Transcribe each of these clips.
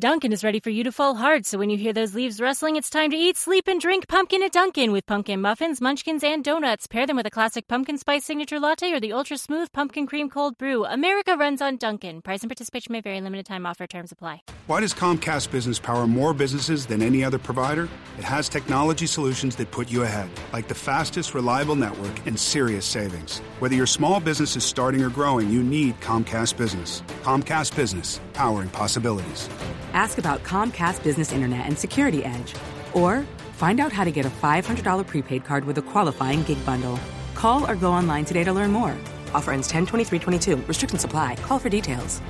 Dunkin' is ready for you to fall hard, so when you hear those leaves rustling, it's time to eat, sleep, and drink pumpkin at Dunkin' with pumpkin muffins, munchkins, and donuts. Pair them with a classic pumpkin spice signature latte or the ultra smooth pumpkin cream cold brew. America runs on Dunkin'. Price and participation may vary. Limited time offer. Terms apply. Why does Comcast Business power more businesses than any other provider? It has technology solutions that put you ahead, like the fastest, reliable network and serious savings. Whether your small business is starting or growing, you need Comcast Business. Comcast Business, powering possibilities. Ask about Comcast Business Internet and Security Edge, or find out how to get a $500 prepaid card with a qualifying gig bundle. Call or go online today to learn more. Offer ends 10 23 22. Restrictions supply. Call for details.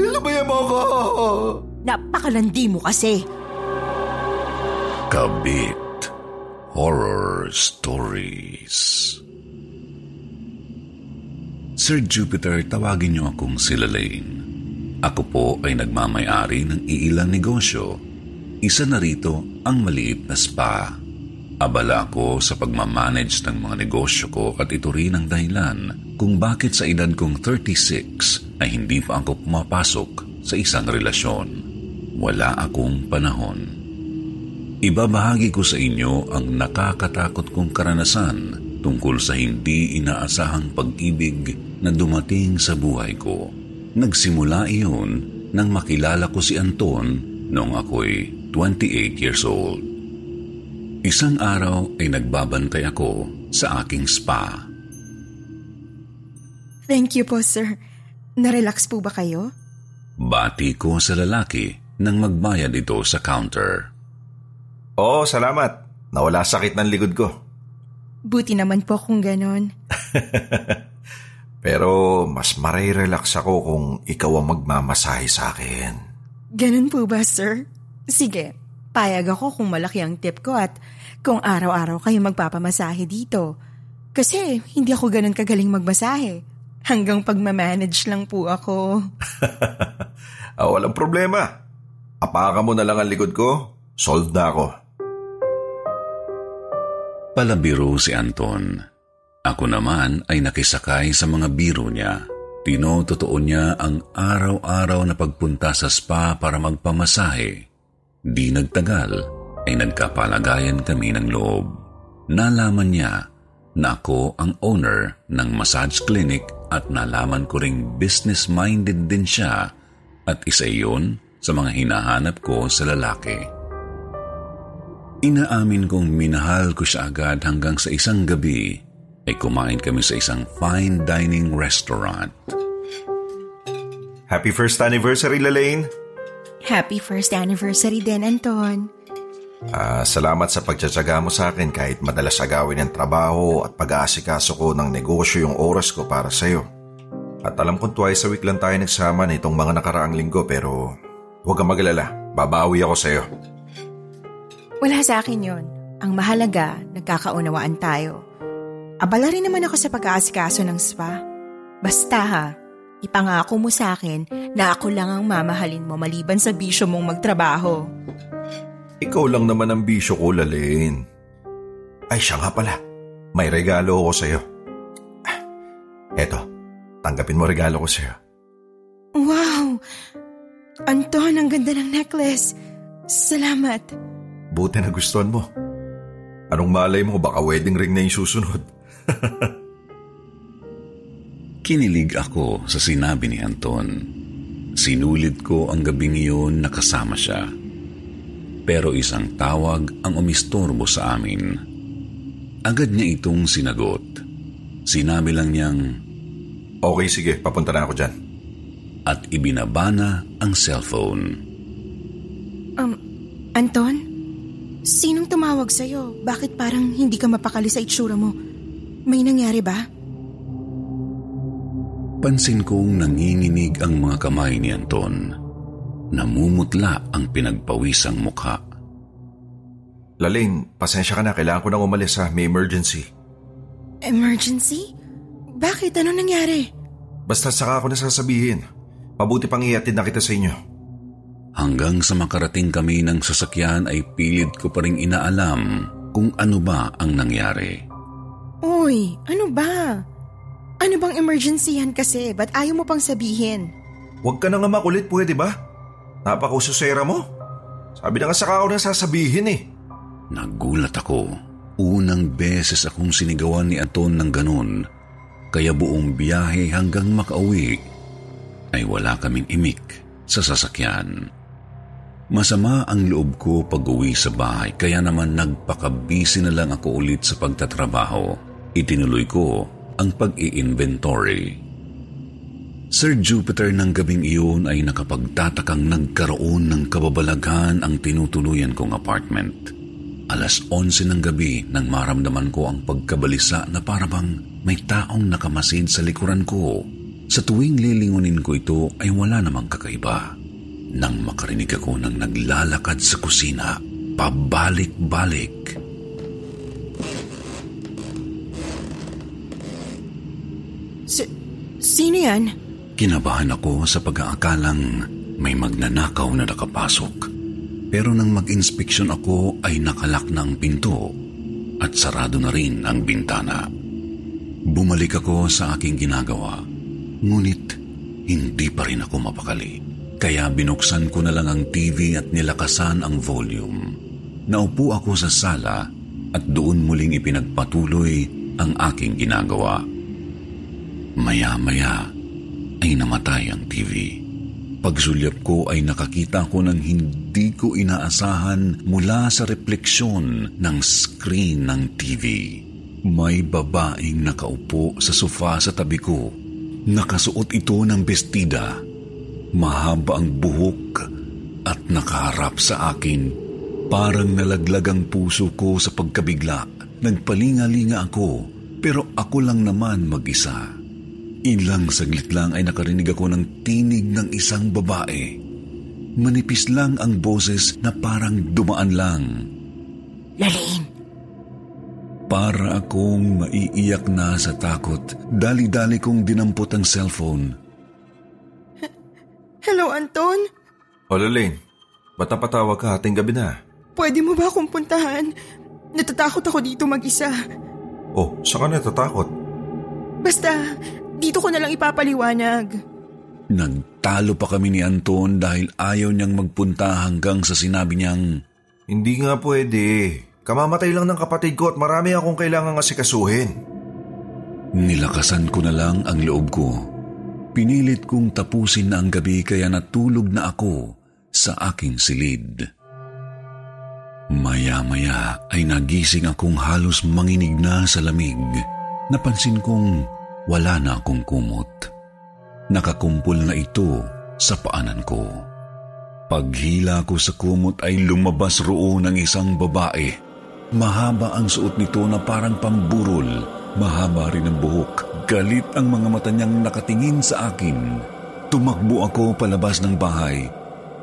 Lumayan mo ako! Napakalandi mo kasi. Kabit Horror Stories Sir Jupiter, tawagin niyo akong si Lalaine. Ako po ay nagmamayari ng iilang negosyo. Isa na rito ang maliit na spa. Abala ako sa pagmamanage ng mga negosyo ko at ito rin ang dahilan kung bakit sa edad kong 36 ay hindi pa ako pumapasok sa isang relasyon. Wala akong panahon. Ibabahagi ko sa inyo ang nakakatakot kong karanasan tungkol sa hindi inaasahang pag-ibig na dumating sa buhay ko. Nagsimula iyon nang makilala ko si Anton noong ako'y 28 years old. Isang araw ay nagbabantay ako sa aking spa. Thank you po, sir. Narelax po ba kayo? Bati ko sa lalaki nang magbayad ito sa counter. Oo, salamat. Nawala sakit ng likod ko. Buti naman po kung ganon. Pero mas marirelax ako kung ikaw ang magmamasahe sa akin. Ganon po ba, sir? Sige, payag ako kung malaki ang tip ko at kung araw-araw kayo magpapamasahe dito. Kasi hindi ako ganon kagaling magmasahe. Hanggang pagmamanage lang po ako. ah, walang problema. Apaka mo na lang ang likod ko, solved na ako. Palabiro si Anton. Ako naman ay nakisakay sa mga biro niya. Tinototoo niya ang araw-araw na pagpunta sa spa para magpamasahe. Di nagtagal ay nagkapalagayan kami ng loob. Nalaman niya na ako ang owner ng massage clinic at nalaman ko ring business-minded din siya at isa iyon sa mga hinahanap ko sa lalaki. Inaamin kong minahal ko siya agad hanggang sa isang gabi ay kumain kami sa isang fine dining restaurant. Happy first anniversary, Lalaine! Happy first anniversary din, Anton. Ah, salamat sa pagtsatsaga mo sa akin kahit madalas agawin ng trabaho at pag-aasikaso ko ng negosyo yung oras ko para sa'yo. At alam kong twice a week lang tayo nagsama na itong mga nakaraang linggo pero huwag kang magalala, babawi ako sa'yo. Wala sa akin yon. Ang mahalaga, nagkakaunawaan tayo. Abala rin naman ako sa pag-aasikaso ng spa. Basta ha, ipangako mo sa akin na ako lang ang mamahalin mo maliban sa bisyo mong magtrabaho. Ikaw lang naman ang bisyo ko, Lalaine. Ay, siya nga pala. May regalo ako sa'yo. Ah, Eto, tanggapin mo regalo ko sa'yo. Wow! Anton, ang ganda ng necklace. Salamat. Buti na gustuhan mo. Anong malay mo, baka wedding ring na yung susunod. Kinilig ako sa sinabi ni Anton. Sinulid ko ang gabing iyon na kasama siya. Pero isang tawag ang umistorbo sa amin. Agad niya itong sinagot. Sinabi lang niyang, Okay, sige, papunta na ako dyan. At ibinaba na ang cellphone. Um, Anton? Sinong tumawag sa'yo? Bakit parang hindi ka mapakali sa itsura mo? May nangyari ba? Pansin kong nanginginig ang mga kamay ni Anton. Namumutla ang pinagpawisang mukha. Lalaine, pasensya ka na. Kailangan ko nang umalis ha. May emergency. Emergency? Bakit? Ano nangyari? Basta saka ako nasasabihin. Mabuti pang iatid na kita sa inyo. Hanggang sa makarating kami ng sasakyan ay pilit ko pa rin inaalam kung ano ba ang nangyari. Uy, ano ba? Ano bang emergency yan kasi? Ba't ayaw mo pang sabihin? Huwag ka na nga makulit, pwede ba? Napakasusera mo. Sabi na nga saka ako nasasabihin eh. Nagulat ako. Unang beses akong sinigawan ni Aton ng ganun. Kaya buong biyahe hanggang makauwi ay wala kaming imik sa sasakyan. Masama ang loob ko pag uwi sa bahay kaya naman nagpakabisi na lang ako ulit sa pagtatrabaho. Itinuloy ko ang pag-i-inventory. Sir Jupiter ng gabing iyon ay nakapagtatakang nagkaroon ng kababalaghan ang tinutuluyan kong apartment. Alas 11 ng gabi nang maramdaman ko ang pagkabalisa na parabang may taong nakamasid sa likuran ko. Sa tuwing lilingunin ko ito ay wala namang kakaiba. Nang makarinig ako ng naglalakad sa kusina, pabalik-balik. S- sino yan? Kinabahan ako sa pag-aakalang may magnanakaw na nakapasok. Pero nang mag-inspeksyon ako ay nakalak na ang pinto at sarado na rin ang bintana. Bumalik ako sa aking ginagawa, ngunit hindi pa rin ako mapakali. Kaya binuksan ko na lang ang TV at nilakasan ang volume. Naupo ako sa sala at doon muling ipinagpatuloy ang aking ginagawa. Maya-maya ay namatay ang TV. Pagsulyap ko ay nakakita ko ng hindi ko inaasahan mula sa refleksyon ng screen ng TV. May babaeng nakaupo sa sofa sa tabi ko. Nakasuot ito ng bestida. Mahaba ang buhok at nakaharap sa akin. Parang nalaglag ang puso ko sa pagkabigla. Nagpalingalinga ako pero ako lang naman mag-isa. Ilang saglit lang ay nakarinig ako ng tinig ng isang babae. Manipis lang ang boses na parang dumaan lang. Lalaine! Para akong maiiyak na sa takot, dali-dali kong dinampot ang cellphone. Hello, Anton? O Lalaine, ba't napatawag ka ating gabi na? Pwede mo ba akong puntahan? Natatakot ako dito mag-isa. Oh, saan ka natatakot? Basta, dito ko na lang ipapaliwanag. Nagtalo pa kami ni Anton dahil ayaw niyang magpunta hanggang sa sinabi niyang, Hindi nga pwede. Kamamatay lang ng kapatid ko at marami akong kailangang asikasuhin. Nilakasan ko na lang ang loob ko. Pinilit kong tapusin na ang gabi kaya natulog na ako sa aking silid. Maya-maya ay nagising akong halos manginig na sa lamig. Napansin kong wala na akong kumot. Nakakumpol na ito sa paanan ko. Paghila ko sa kumot ay lumabas roon ang isang babae. Mahaba ang suot nito na parang pamburol. Mahaba rin ang buhok. Galit ang mga mata niyang nakatingin sa akin. Tumakbo ako palabas ng bahay.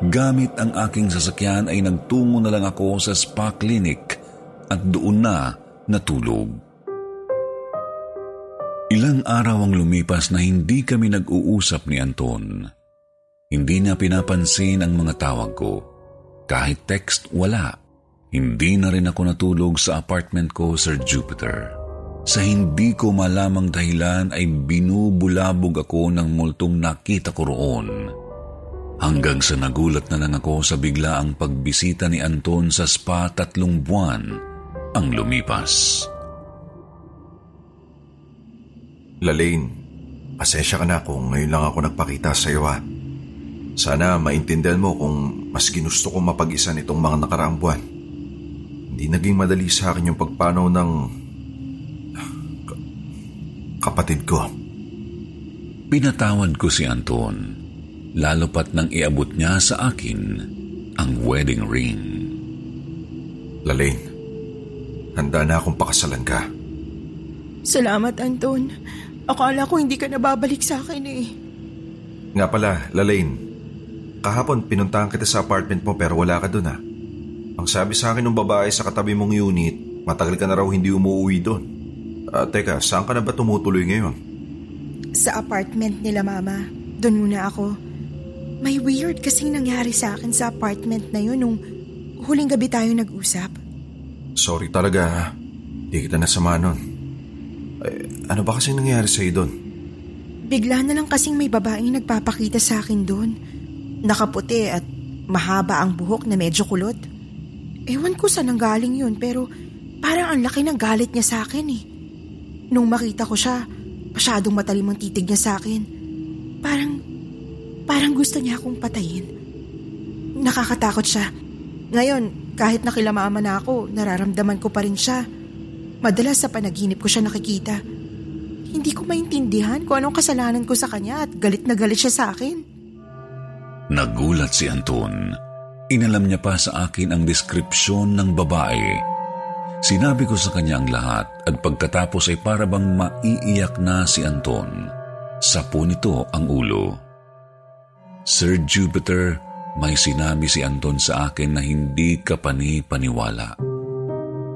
Gamit ang aking sasakyan ay nagtungo na lang ako sa spa clinic at doon na natulog. Ilang araw ang lumipas na hindi kami nag-uusap ni Anton. Hindi niya pinapansin ang mga tawag ko. Kahit text, wala. Hindi na rin ako natulog sa apartment ko, Sir Jupiter. Sa hindi ko malamang dahilan ay binubulabog ako ng multong nakita ko roon. Hanggang sa nagulat na lang ako sa biglaang pagbisita ni Anton sa spa tatlong buwan ang lumipas. Lalaine, pasensya ka na kung ngayon lang ako nagpakita sa iyo ha. Sana maintindihan mo kung mas ginusto kong mapag-isa nitong mga nakaraang buwan. Hindi naging madali sa akin yung pagpanaw ng... ka- kapatid ko. Pinatawad ko si Anton, lalo pat nang iabot niya sa akin ang wedding ring. Lalaine, handa na akong pakasalan ka. Salamat, Anton. Akala ko hindi ka nababalik sa akin eh. Nga pala, Lalaine, kahapon pinuntahan kita sa apartment mo pero wala ka doon ah. Ang sabi sa akin ng babae sa katabi mong unit, matagal ka na raw hindi umuwi doon. Uh, teka, saan ka na ba tumutuloy ngayon? Sa apartment nila mama. Doon muna ako. May weird kasing nangyari sa akin sa apartment na yun nung huling gabi tayo nag-usap. Sorry talaga ha. Di kita nasama nun. Eh, ano ba kasi nangyari sa'yo doon? Bigla na lang kasing may babaeng nagpapakita sa akin doon. Nakaputi at mahaba ang buhok na medyo kulot. Ewan ko saan ang galing yun pero parang ang laki ng galit niya sa akin eh. Nung makita ko siya, masyadong matalim ang titig niya sa akin. Parang, parang gusto niya akong patayin. Nakakatakot siya. Ngayon, kahit nakilamaman na ako, nararamdaman ko pa rin siya. Madalas sa panaginip ko siya nakikita. Hindi ko maintindihan kung anong kasalanan ko sa kanya at galit na galit siya sa akin. Nagulat si Anton. Inalam niya pa sa akin ang deskripsyon ng babae. Sinabi ko sa kanya ang lahat at pagkatapos ay para bang maiiyak na si Anton. Sapo nito ang ulo. Sir Jupiter, may sinabi si Anton sa akin na hindi ka pani-paniwala.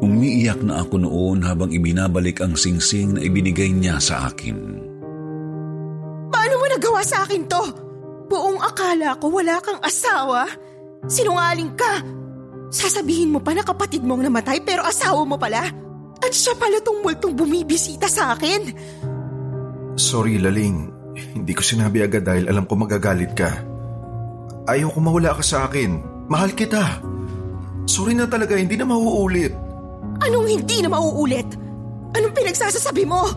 Umiiyak na ako noon habang ibinabalik ang singsing na ibinigay niya sa akin. Paano mo nagawa sa akin to? Buong akala ko wala kang asawa. Sinungaling ka. Sasabihin mo pa na kapatid mong namatay pero asawa mo pala. At siya pala tong multong bumibisita sa akin. Sorry, Laling. Hindi ko sinabi agad dahil alam ko magagalit ka. Ayaw ko mawala ka sa akin. Mahal kita. Sorry na talaga, hindi na mauulit. Anong hindi na mauulit? Anong pinagsasasabi mo?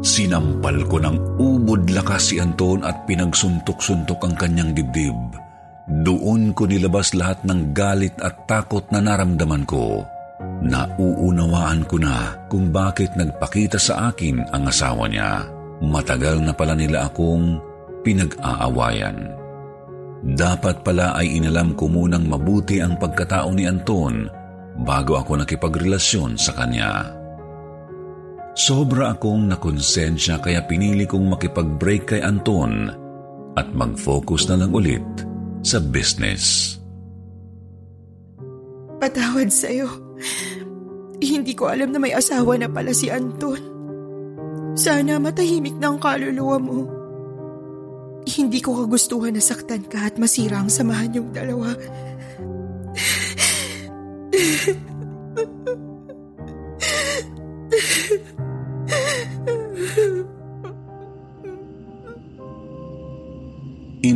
Sinampal ko ng ubod lakas si Anton at pinagsuntok-suntok ang kanyang dibdib. Doon ko nilabas lahat ng galit at takot na naramdaman ko. Nauunawaan ko na kung bakit nagpakita sa akin ang asawa niya. Matagal na pala nila akong pinag-aawayan. Dapat pala ay inalam ko munang mabuti ang pagkatao ni Anton bago ako nakipagrelasyon sa kanya. Sobra akong nakonsensya kaya pinili kong makipag-break kay Anton at mag-focus na lang ulit sa business. Patawad sa'yo. Hindi ko alam na may asawa na pala si Anton. Sana matahimik na ang kaluluwa mo. Hindi ko kagustuhan na saktan ka at masira ang samahan yung dalawa.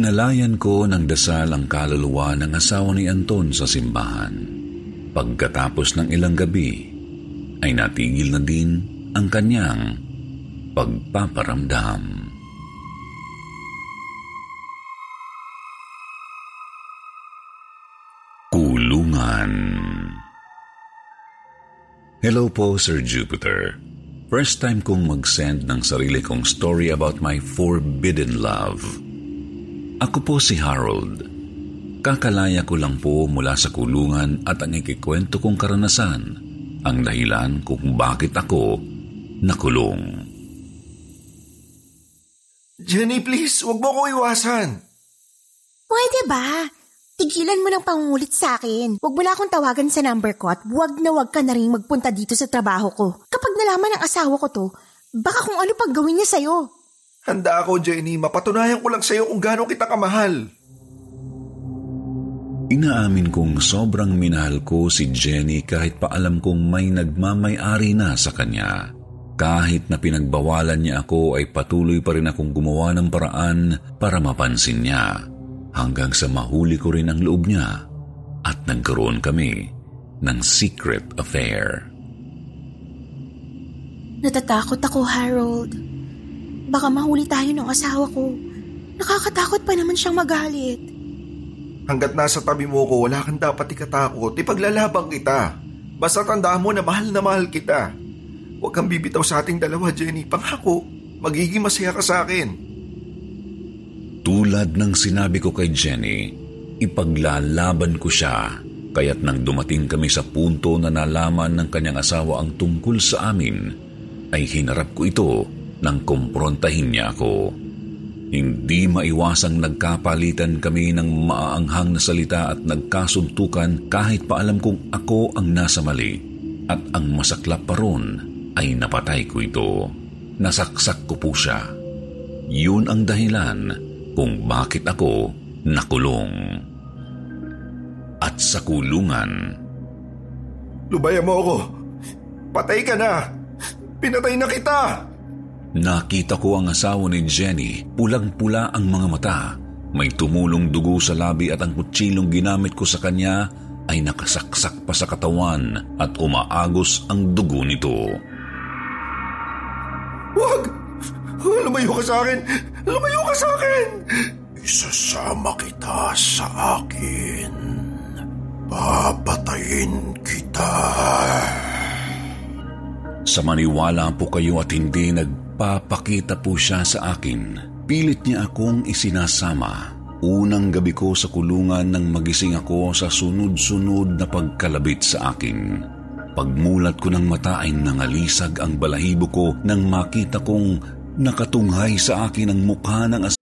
Inalayan ko ng dasal ang kaluluwa ng asawa ni Anton sa simbahan. Pagkatapos ng ilang gabi, ay natigil na din ang kanyang pagpaparamdam. Kulungan Hello po, Sir Jupiter. First time kong mag-send ng sarili kong story about my forbidden love. Ako po si Harold. Kakalaya ko lang po mula sa kulungan at ang ikikwento kong karanasan ang dahilan kung bakit ako nakulong. Jenny, please, wag mo ko iwasan. Pwede ba? Tigilan mo ng pangungulit sa akin. Huwag mo na akong tawagan sa number ko at huwag na huwag ka na rin magpunta dito sa trabaho ko. Kapag nalaman ng asawa ko to, baka kung ano pag gawin niya sa'yo. Handa ako, Jenny. Mapatunayan ko lang sa'yo kung gaano kita kamahal. Inaamin kong sobrang minahal ko si Jenny kahit pa alam kong may nagmamay-ari na sa kanya. Kahit na pinagbawalan niya ako ay patuloy pa rin akong gumawa ng paraan para mapansin niya. Hanggang sa mahuli ko rin ang loob niya at nagkaroon kami ng secret affair. Natatakot ako, Harold. Baka mahuli tayo ng asawa ko. Nakakatakot pa naman siyang magalit. Hanggat nasa tabi mo ko, wala kang dapat ikatakot. Ipaglalabang kita. Basta tandaan mo na mahal na mahal kita. Huwag kang bibitaw sa ating dalawa, Jenny. Pangako, magiging masaya ka sa akin. Tulad ng sinabi ko kay Jenny, ipaglalaban ko siya. Kaya't nang dumating kami sa punto na nalaman ng kanyang asawa ang tungkol sa amin, ay hinarap ko ito nang kumprontahin niya ako. Hindi maiwasang nagkapalitan kami ng maaanghang na salita at nagkasuntukan kahit pa alam kong ako ang nasa mali. At ang masaklap pa ron ay napatay ko ito. Nasaksak ko po siya. Yun ang dahilan kung bakit ako nakulong at sa kulungan. Lubayan mo ako. Patay ka na. Pinatay na kita. Nakita ko ang asawa ni Jenny. Pulang-pula ang mga mata. May tumulong dugo sa labi at ang kutsilong ginamit ko sa kanya ay nakasaksak pa sa katawan at umaagos ang dugo nito. Huwag! Lumayo ka sa akin! Lumayo ka sa akin! Isasama kita sa akin. Papatayin kita. Sa maniwala po kayo at hindi nagpapakita po siya sa akin. Pilit niya akong isinasama. Unang gabi ko sa kulungan nang magising ako sa sunod-sunod na pagkalabit sa akin. Pagmulat ko ng mata ay nangalisag ang balahibo ko nang makita kong nakatunghay sa akin ang mukha ng as-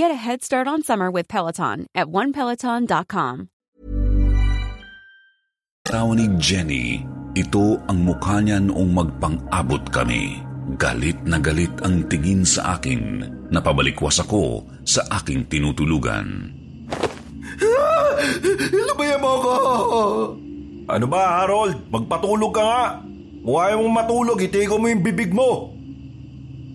Get a head start on summer with Peloton at onepeloton.com. Asawa ni Jenny, ito ang mukha niya noong magpang-abot kami. Galit na galit ang tingin sa akin. Napabalikwas ako sa aking tinutulugan. Lubayan mo ako! Ano ba, Harold? Magpatulog ka nga! Kung ayaw mong matulog, itiko mo yung bibig mo!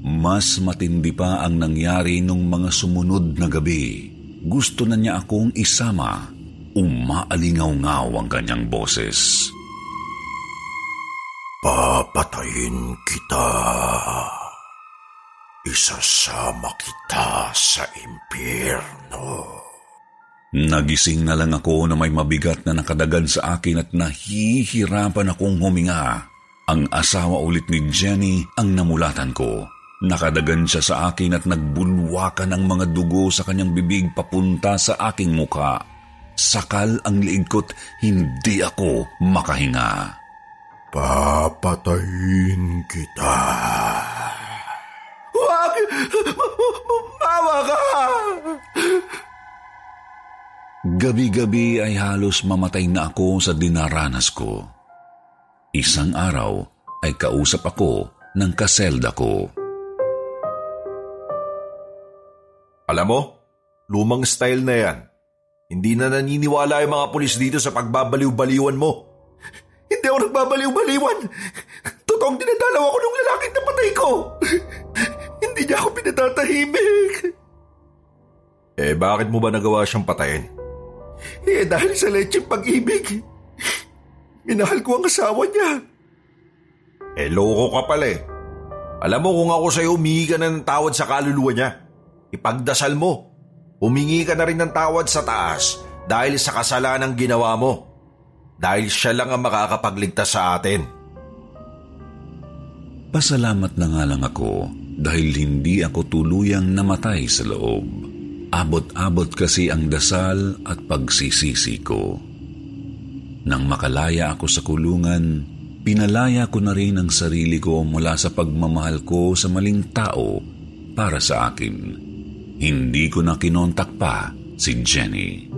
Mas matindi pa ang nangyari nung mga sumunod na gabi. Gusto na niya akong isama. Umaalingaw-ngaw ang kanyang boses. Papatayin kita. Isasama kita sa impyerno. Nagising na lang ako na may mabigat na nakadagan sa akin at nahihirapan akong huminga. Ang asawa ulit ni Jenny ang namulatan ko. Nakadagan siya sa akin at nagbulwakan ang mga dugo sa kanyang bibig papunta sa aking muka. Sakal ang liig ko't hindi ako makahinga. Papatayin kita. Huwag! Mawa ka! Gabi-gabi ay halos mamatay na ako sa dinaranas ko. Isang araw ay kausap ako ng kaselda ko. Alam mo, lumang style na yan. Hindi na naniniwala yung mga pulis dito sa pagbabaliw-baliwan mo. Hindi ako nagbabaliw-baliwan. Totoong dinadalaw ako ng lalaking napatay ko. Hindi niya ako pinatatahimik. Eh, bakit mo ba nagawa siyang patayin? Eh, dahil sa lecheng pag-ibig. Minahal ko ang asawa niya. Eh, loko ka pala eh. Alam mo kung ako sa'yo humingi ka na ng tawad sa kaluluwa niya. Ipagdasal mo. Humingi ka na rin ng tawad sa taas dahil sa kasalanang ginawa mo. Dahil siya lang ang makakapagligtas sa atin. Pasalamat na nga lang ako dahil hindi ako tuluyang namatay sa loob. Abot-abot kasi ang dasal at pagsisisi ko. Nang makalaya ako sa kulungan, pinalaya ko na rin ang sarili ko mula sa pagmamahal ko sa maling tao para sa akin. Hindi ko na kinontak pa si Jenny.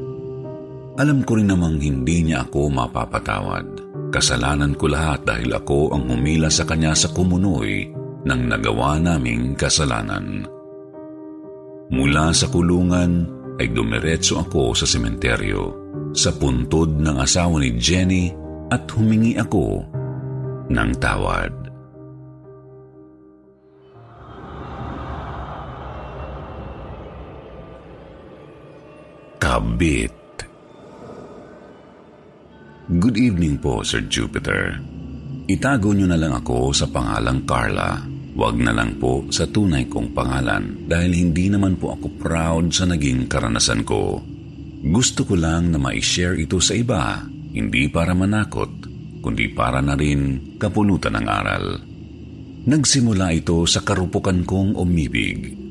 Alam ko rin namang hindi niya ako mapapatawad. Kasalanan ko lahat dahil ako ang humila sa kanya sa kumunoy ng nagawa naming kasalanan. Mula sa kulungan ay dumiretso ako sa sementeryo sa puntod ng asawa ni Jenny at humingi ako ng tawad. Kabit Good evening po, Sir Jupiter. Itago niyo na lang ako sa pangalang Carla. Huwag na lang po sa tunay kong pangalan dahil hindi naman po ako proud sa naging karanasan ko. Gusto ko lang na ma-share ito sa iba, hindi para manakot, kundi para na rin kapulutan ng aral. Nagsimula ito sa karupukan kong umibig.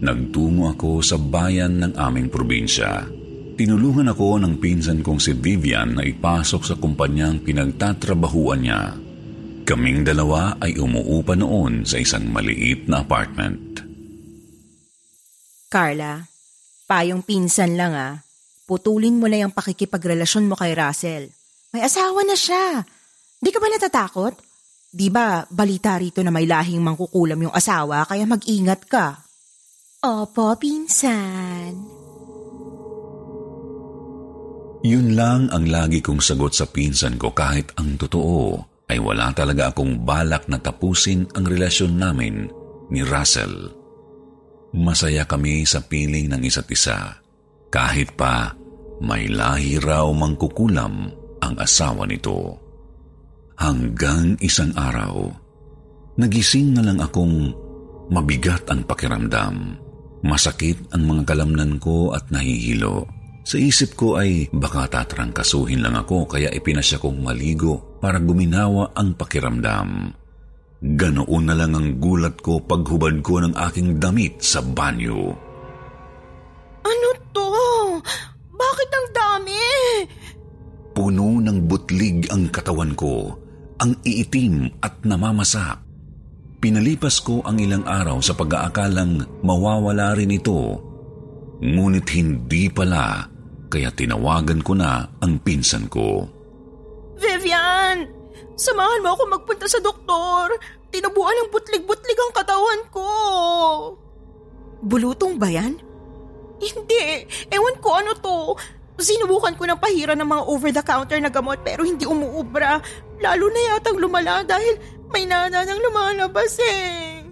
Nagtungo ako sa bayan ng aming probinsya Tinulungan ako ng pinsan kong si Vivian na ipasok sa kumpanyang pinagtatrabahuan niya. Kaming dalawa ay umuupa noon sa isang maliit na apartment. Carla, payong pinsan lang ah. Putulin mo na yung pakikipagrelasyon mo kay Russell. May asawa na siya. Di ka ba natatakot? Di ba balita rito na may lahing mangkukulam yung asawa kaya mag-ingat ka? Opo, pinsan. Yun lang ang lagi kong sagot sa pinsan ko kahit ang totoo ay wala talaga akong balak na tapusin ang relasyon namin ni Russell. Masaya kami sa piling ng isa't isa. Kahit pa may lahi raw mangkukulam ang asawa nito. Hanggang isang araw, nagising na lang akong mabigat ang pakiramdam. Masakit ang mga kalamnan ko at nahihilo. Sa isip ko ay baka tatrangkasuhin lang ako kaya ipinasya kong maligo para guminawa ang pakiramdam. Ganoon na lang ang gulat ko paghubad ko ng aking damit sa banyo. Ano to? Bakit ang dami? Puno ng butlig ang katawan ko, ang iitim at namamasak. Pinalipas ko ang ilang araw sa pag-aakalang mawawala rin ito Ngunit hindi pala, kaya tinawagan ko na ang pinsan ko. Vivian! Samahan mo ako magpunta sa doktor. Tinubuan ng butlig-butlig ang katawan ko. Bulutong ba yan? Hindi. Ewan ko ano to. Sinubukan ko ng pahira ng mga over-the-counter na gamot pero hindi umuubra. Lalo na yatang lumala dahil may nana nang lumalabas eh.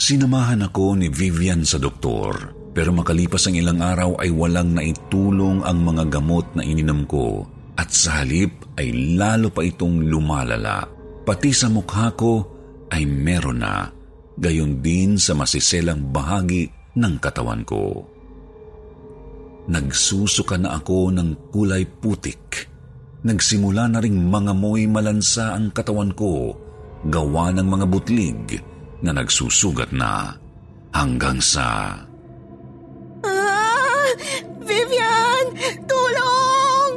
Sinamahan ako ni Vivian sa doktor. Pero makalipas ang ilang araw ay walang naitulong ang mga gamot na ininom ko at sa halip ay lalo pa itong lumalala. Pati sa mukha ko ay meron na, gayon din sa masiselang bahagi ng katawan ko. Nagsusuka na ako ng kulay putik. Nagsimula na ring mga moy malansa ang katawan ko, gawa ng mga butlig na nagsusugat na hanggang sa Vivian! Tulong!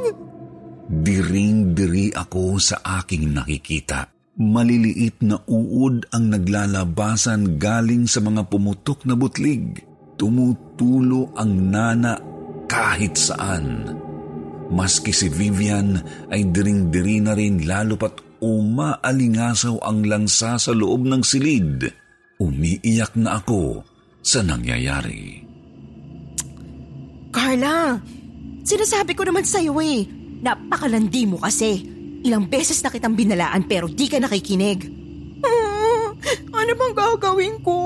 Diring-diri ako sa aking nakikita. Maliliit na uod ang naglalabasan galing sa mga pumutok na butlig. Tumutulo ang nana kahit saan. Maski si Vivian ay diring-diri na rin lalo pat umaalingasaw ang langsa sa loob ng silid. Umiiyak na ako sa nangyayari. Carla, sinasabi ko naman sa'yo eh, napakalandi mo kasi. Ilang beses na kitang binalaan pero di ka nakikinig. Ah, ano bang gagawin ko?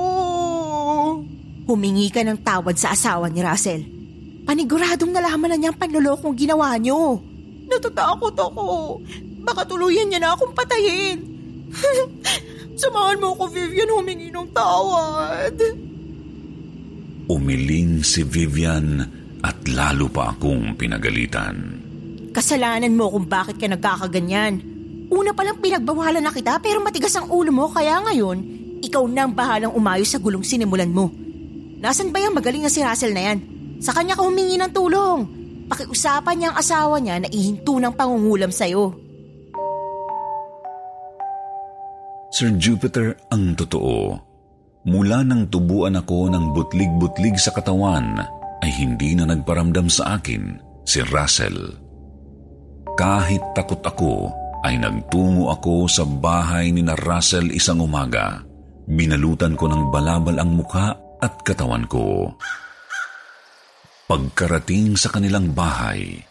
Humingi ka ng tawad sa asawa ni Russell. Paniguradong nalaman na niyang panlolokong ginawa niyo. Natatakot ako. Baka tuluyan niya na akong patayin. Samahan mo ako, Vivian, humingi ng tawad. Umiling si Vivian at lalo pa akong pinagalitan. Kasalanan mo kung bakit ka nagkakaganyan. Una palang pinagbawalan na kita pero matigas ang ulo mo kaya ngayon, ikaw na ang bahalang umayos sa gulong sinimulan mo. Nasaan ba yung magaling na si Russell na yan? Sa kanya ka humingi ng tulong. Pakiusapan niya ang asawa niya na ihinto ng pangungulam sa'yo. Sir Jupiter, ang totoo. Mula nang tubuan ako ng butlig-butlig sa katawan, ay hindi na nagparamdam sa akin si Russell. Kahit takot ako, ay nagtungo ako sa bahay ni na Russell isang umaga. Binalutan ko ng balabal ang mukha at katawan ko. Pagkarating sa kanilang bahay,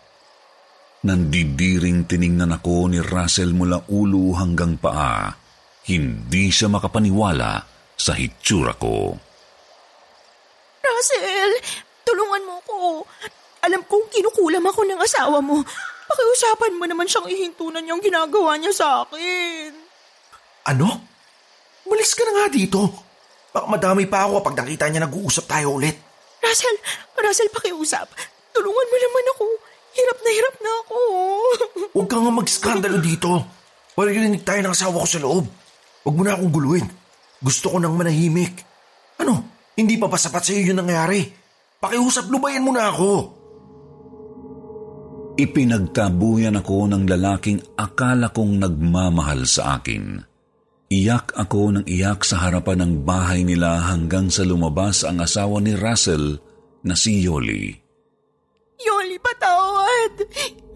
nandidiring tiningnan ako ni Russell mula ulo hanggang paa. Hindi siya makapaniwala sa hitsura ko. Russell, tulungan mo ko. Alam kong kinukulam ako ng asawa mo. Pakiusapan mo naman siyang ihintunan yung ginagawa niya sa akin. Ano? Malis ka na nga dito. Baka madami pa ako kapag nakita niya nag-uusap tayo ulit. Russell, Russell, pakiusap. Tulungan mo naman ako. Hirap na hirap na ako. Huwag ka nga mag-skandalo dito. Maririnig tayo ng asawa ko sa loob. Huwag mo na akong guluhin. Gusto ko nang manahimik. Ano? Hindi pa ba sapat sa iyo yung nangyari? Pakiusap, lubayan mo na ako. Ipinagtabuyan ako ng lalaking akala kong nagmamahal sa akin. Iyak ako ng iyak sa harapan ng bahay nila hanggang sa lumabas ang asawa ni Russell na si Yoli. Yoli, patawad!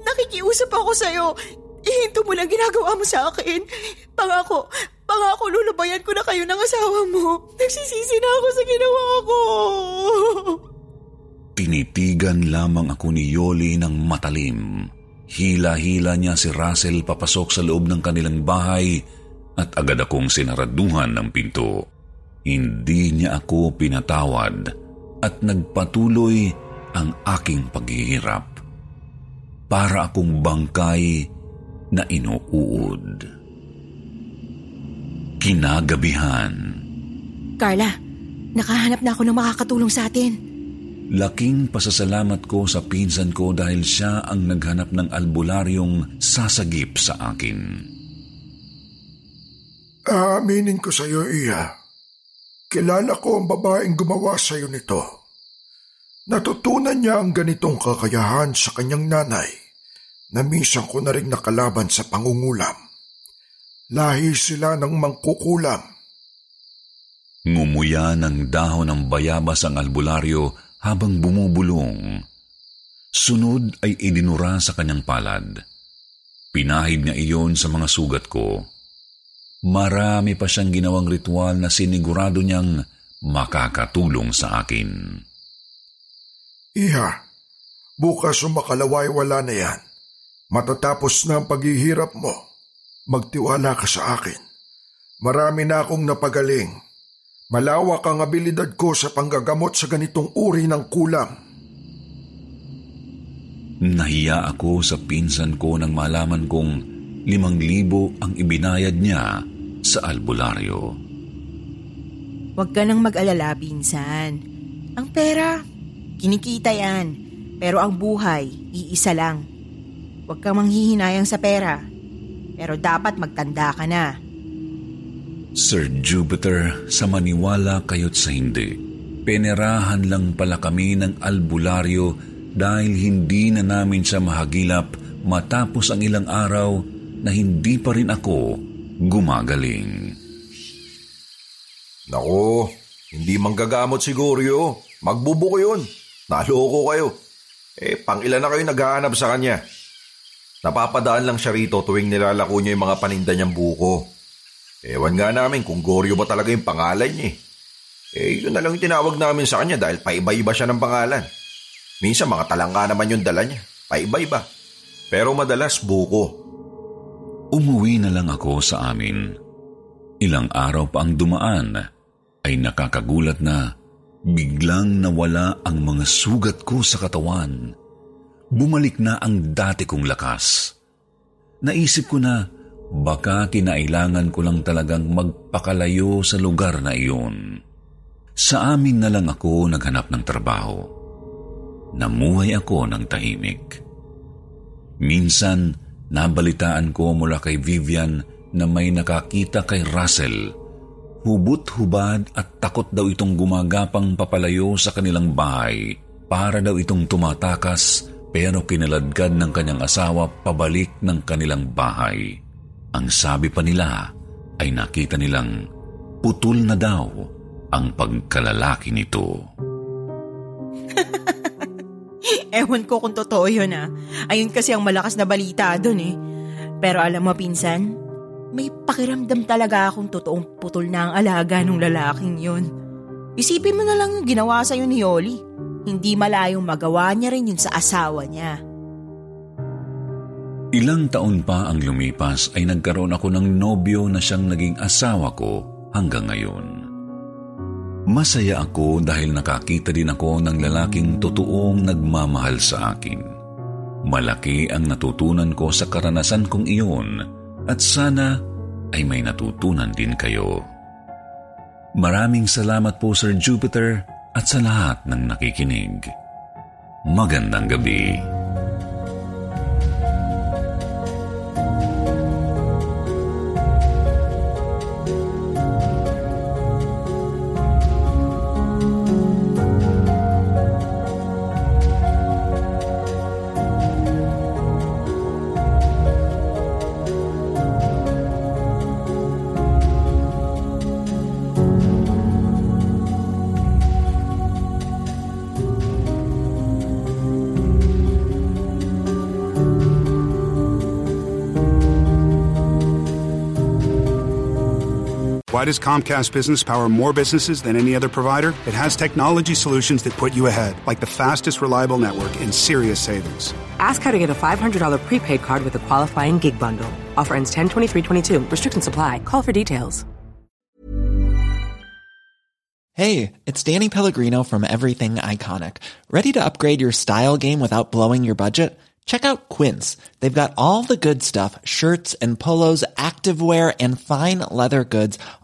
Nakikiusap ako sa'yo. Ihinto mo lang ginagawa mo sa akin. Pangako, pangako lulubayan ko na kayo ng asawa mo. Nagsisisi na ako sa ginawa ko. Tinitigan lamang ako ni Yoli ng matalim. Hila-hila niya si Russell papasok sa loob ng kanilang bahay at agad akong sinaraduhan ng pinto. Hindi niya ako pinatawad at nagpatuloy ang aking paghihirap. Para akong bangkay na inuud. Kinagabihan. Carla, nakahanap na ako ng makakatulong sa atin. Laking pasasalamat ko sa pinsan ko dahil siya ang naghanap ng albularyong sasagip sa akin. Aaminin ko sa iyo, Iya. Kilala ko ang babaeng gumawa sa iyo nito. Natutunan niya ang ganitong kakayahan sa kanyang nanay na minsan ko na rin nakalaban sa pangungulam. Lahi sila ng mangkukulam. Ngumuya ng dahon ng bayabas ang albularyo habang bumubulong. Sunod ay idinura sa kanyang palad. Pinahid niya iyon sa mga sugat ko. Marami pa siyang ginawang ritual na sinigurado niyang makakatulong sa akin. Iha, bukas o makalaway wala na yan. Matatapos na ang paghihirap mo. Magtiwala ka sa akin. Marami na akong napagaling. Malawak ang abilidad ko sa panggagamot sa ganitong uri ng kulam. Nahiya ako sa pinsan ko nang malaman kong limang libo ang ibinayad niya sa albularyo. Huwag ka nang mag-alala, pinsan. Ang pera, kinikita yan. Pero ang buhay, iisa lang. Huwag kang manghihinayang sa pera. Pero dapat magtanda ka na. Sir Jupiter, sa maniwala kayo't sa hindi, penerahan lang pala kami ng albularyo dahil hindi na namin siya mahagilap matapos ang ilang araw na hindi pa rin ako gumagaling. Nako, hindi manggagamot siguro yun. Magbubuko yun. Naloko kayo. Eh, pang ilan na kayo naghahanap sa kanya? Napapadaan lang siya rito tuwing nilalako niya yung mga paninda niyang buko. Ewan nga namin kung Goryo ba talaga yung pangalan niya eh. Eh, yun na lang yung tinawag namin sa kanya dahil paiba-iba siya ng pangalan. Minsan mga talangka naman yung dala niya. Paiba-iba. Pero madalas buko. Umuwi na lang ako sa amin. Ilang araw pa ang dumaan ay nakakagulat na biglang nawala ang mga sugat ko sa katawan. Bumalik na ang dati kong lakas. Naisip ko na baka kinailangan ko lang talagang magpakalayo sa lugar na iyon. Sa amin na lang ako naghanap ng trabaho. Namuhay ako ng tahimik. Minsan, nabalitaan ko mula kay Vivian na may nakakita kay Russell. Hubot-hubad at takot daw itong gumagapang papalayo sa kanilang bahay para daw itong tumatakas pero kinaladkad ng kanyang asawa pabalik ng kanilang bahay. Ang sabi pa nila ay nakita nilang putol na daw ang pagkalalaki nito. Ewan ko kung totoo yun ah. Ayun kasi ang malakas na balita doon eh. Pero alam mo pinsan, may pakiramdam talaga akong totoong putol na ang alaga ng lalaking yun. Isipin mo na lang yung ginawa sa'yo ni Yoli. Hindi malayong magawa niya rin yun sa asawa niya. Ilang taon pa ang lumipas ay nagkaroon ako ng nobyo na siyang naging asawa ko hanggang ngayon. Masaya ako dahil nakakita din ako ng lalaking totoong nagmamahal sa akin. Malaki ang natutunan ko sa karanasan kong iyon at sana ay may natutunan din kayo. Maraming salamat po Sir Jupiter at sa lahat ng nakikinig. Magandang gabi. Why does Comcast Business power more businesses than any other provider? It has technology solutions that put you ahead, like the fastest reliable network and serious savings. Ask how to get a $500 prepaid card with a qualifying gig bundle. Offer ends 10 23 Restrictions apply. Call for details. Hey, it's Danny Pellegrino from Everything Iconic. Ready to upgrade your style game without blowing your budget? Check out Quince. They've got all the good stuff shirts and polos, activewear, and fine leather goods,